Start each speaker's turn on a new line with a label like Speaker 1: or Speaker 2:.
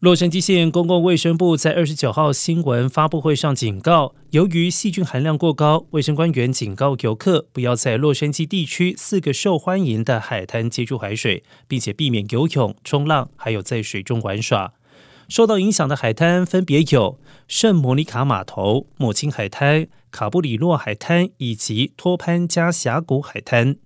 Speaker 1: 洛杉矶县公共卫生部在二十九号新闻发布会上警告由于细菌含量过高卫生官员警告游客不要在洛杉矶地区四个受欢迎的海滩接触海水并且避免游泳冲浪还有在水中玩耍。受到影响的海滩分别有圣莫尼卡码头母亲海滩卡布里诺海滩以及托潘加峡谷海滩。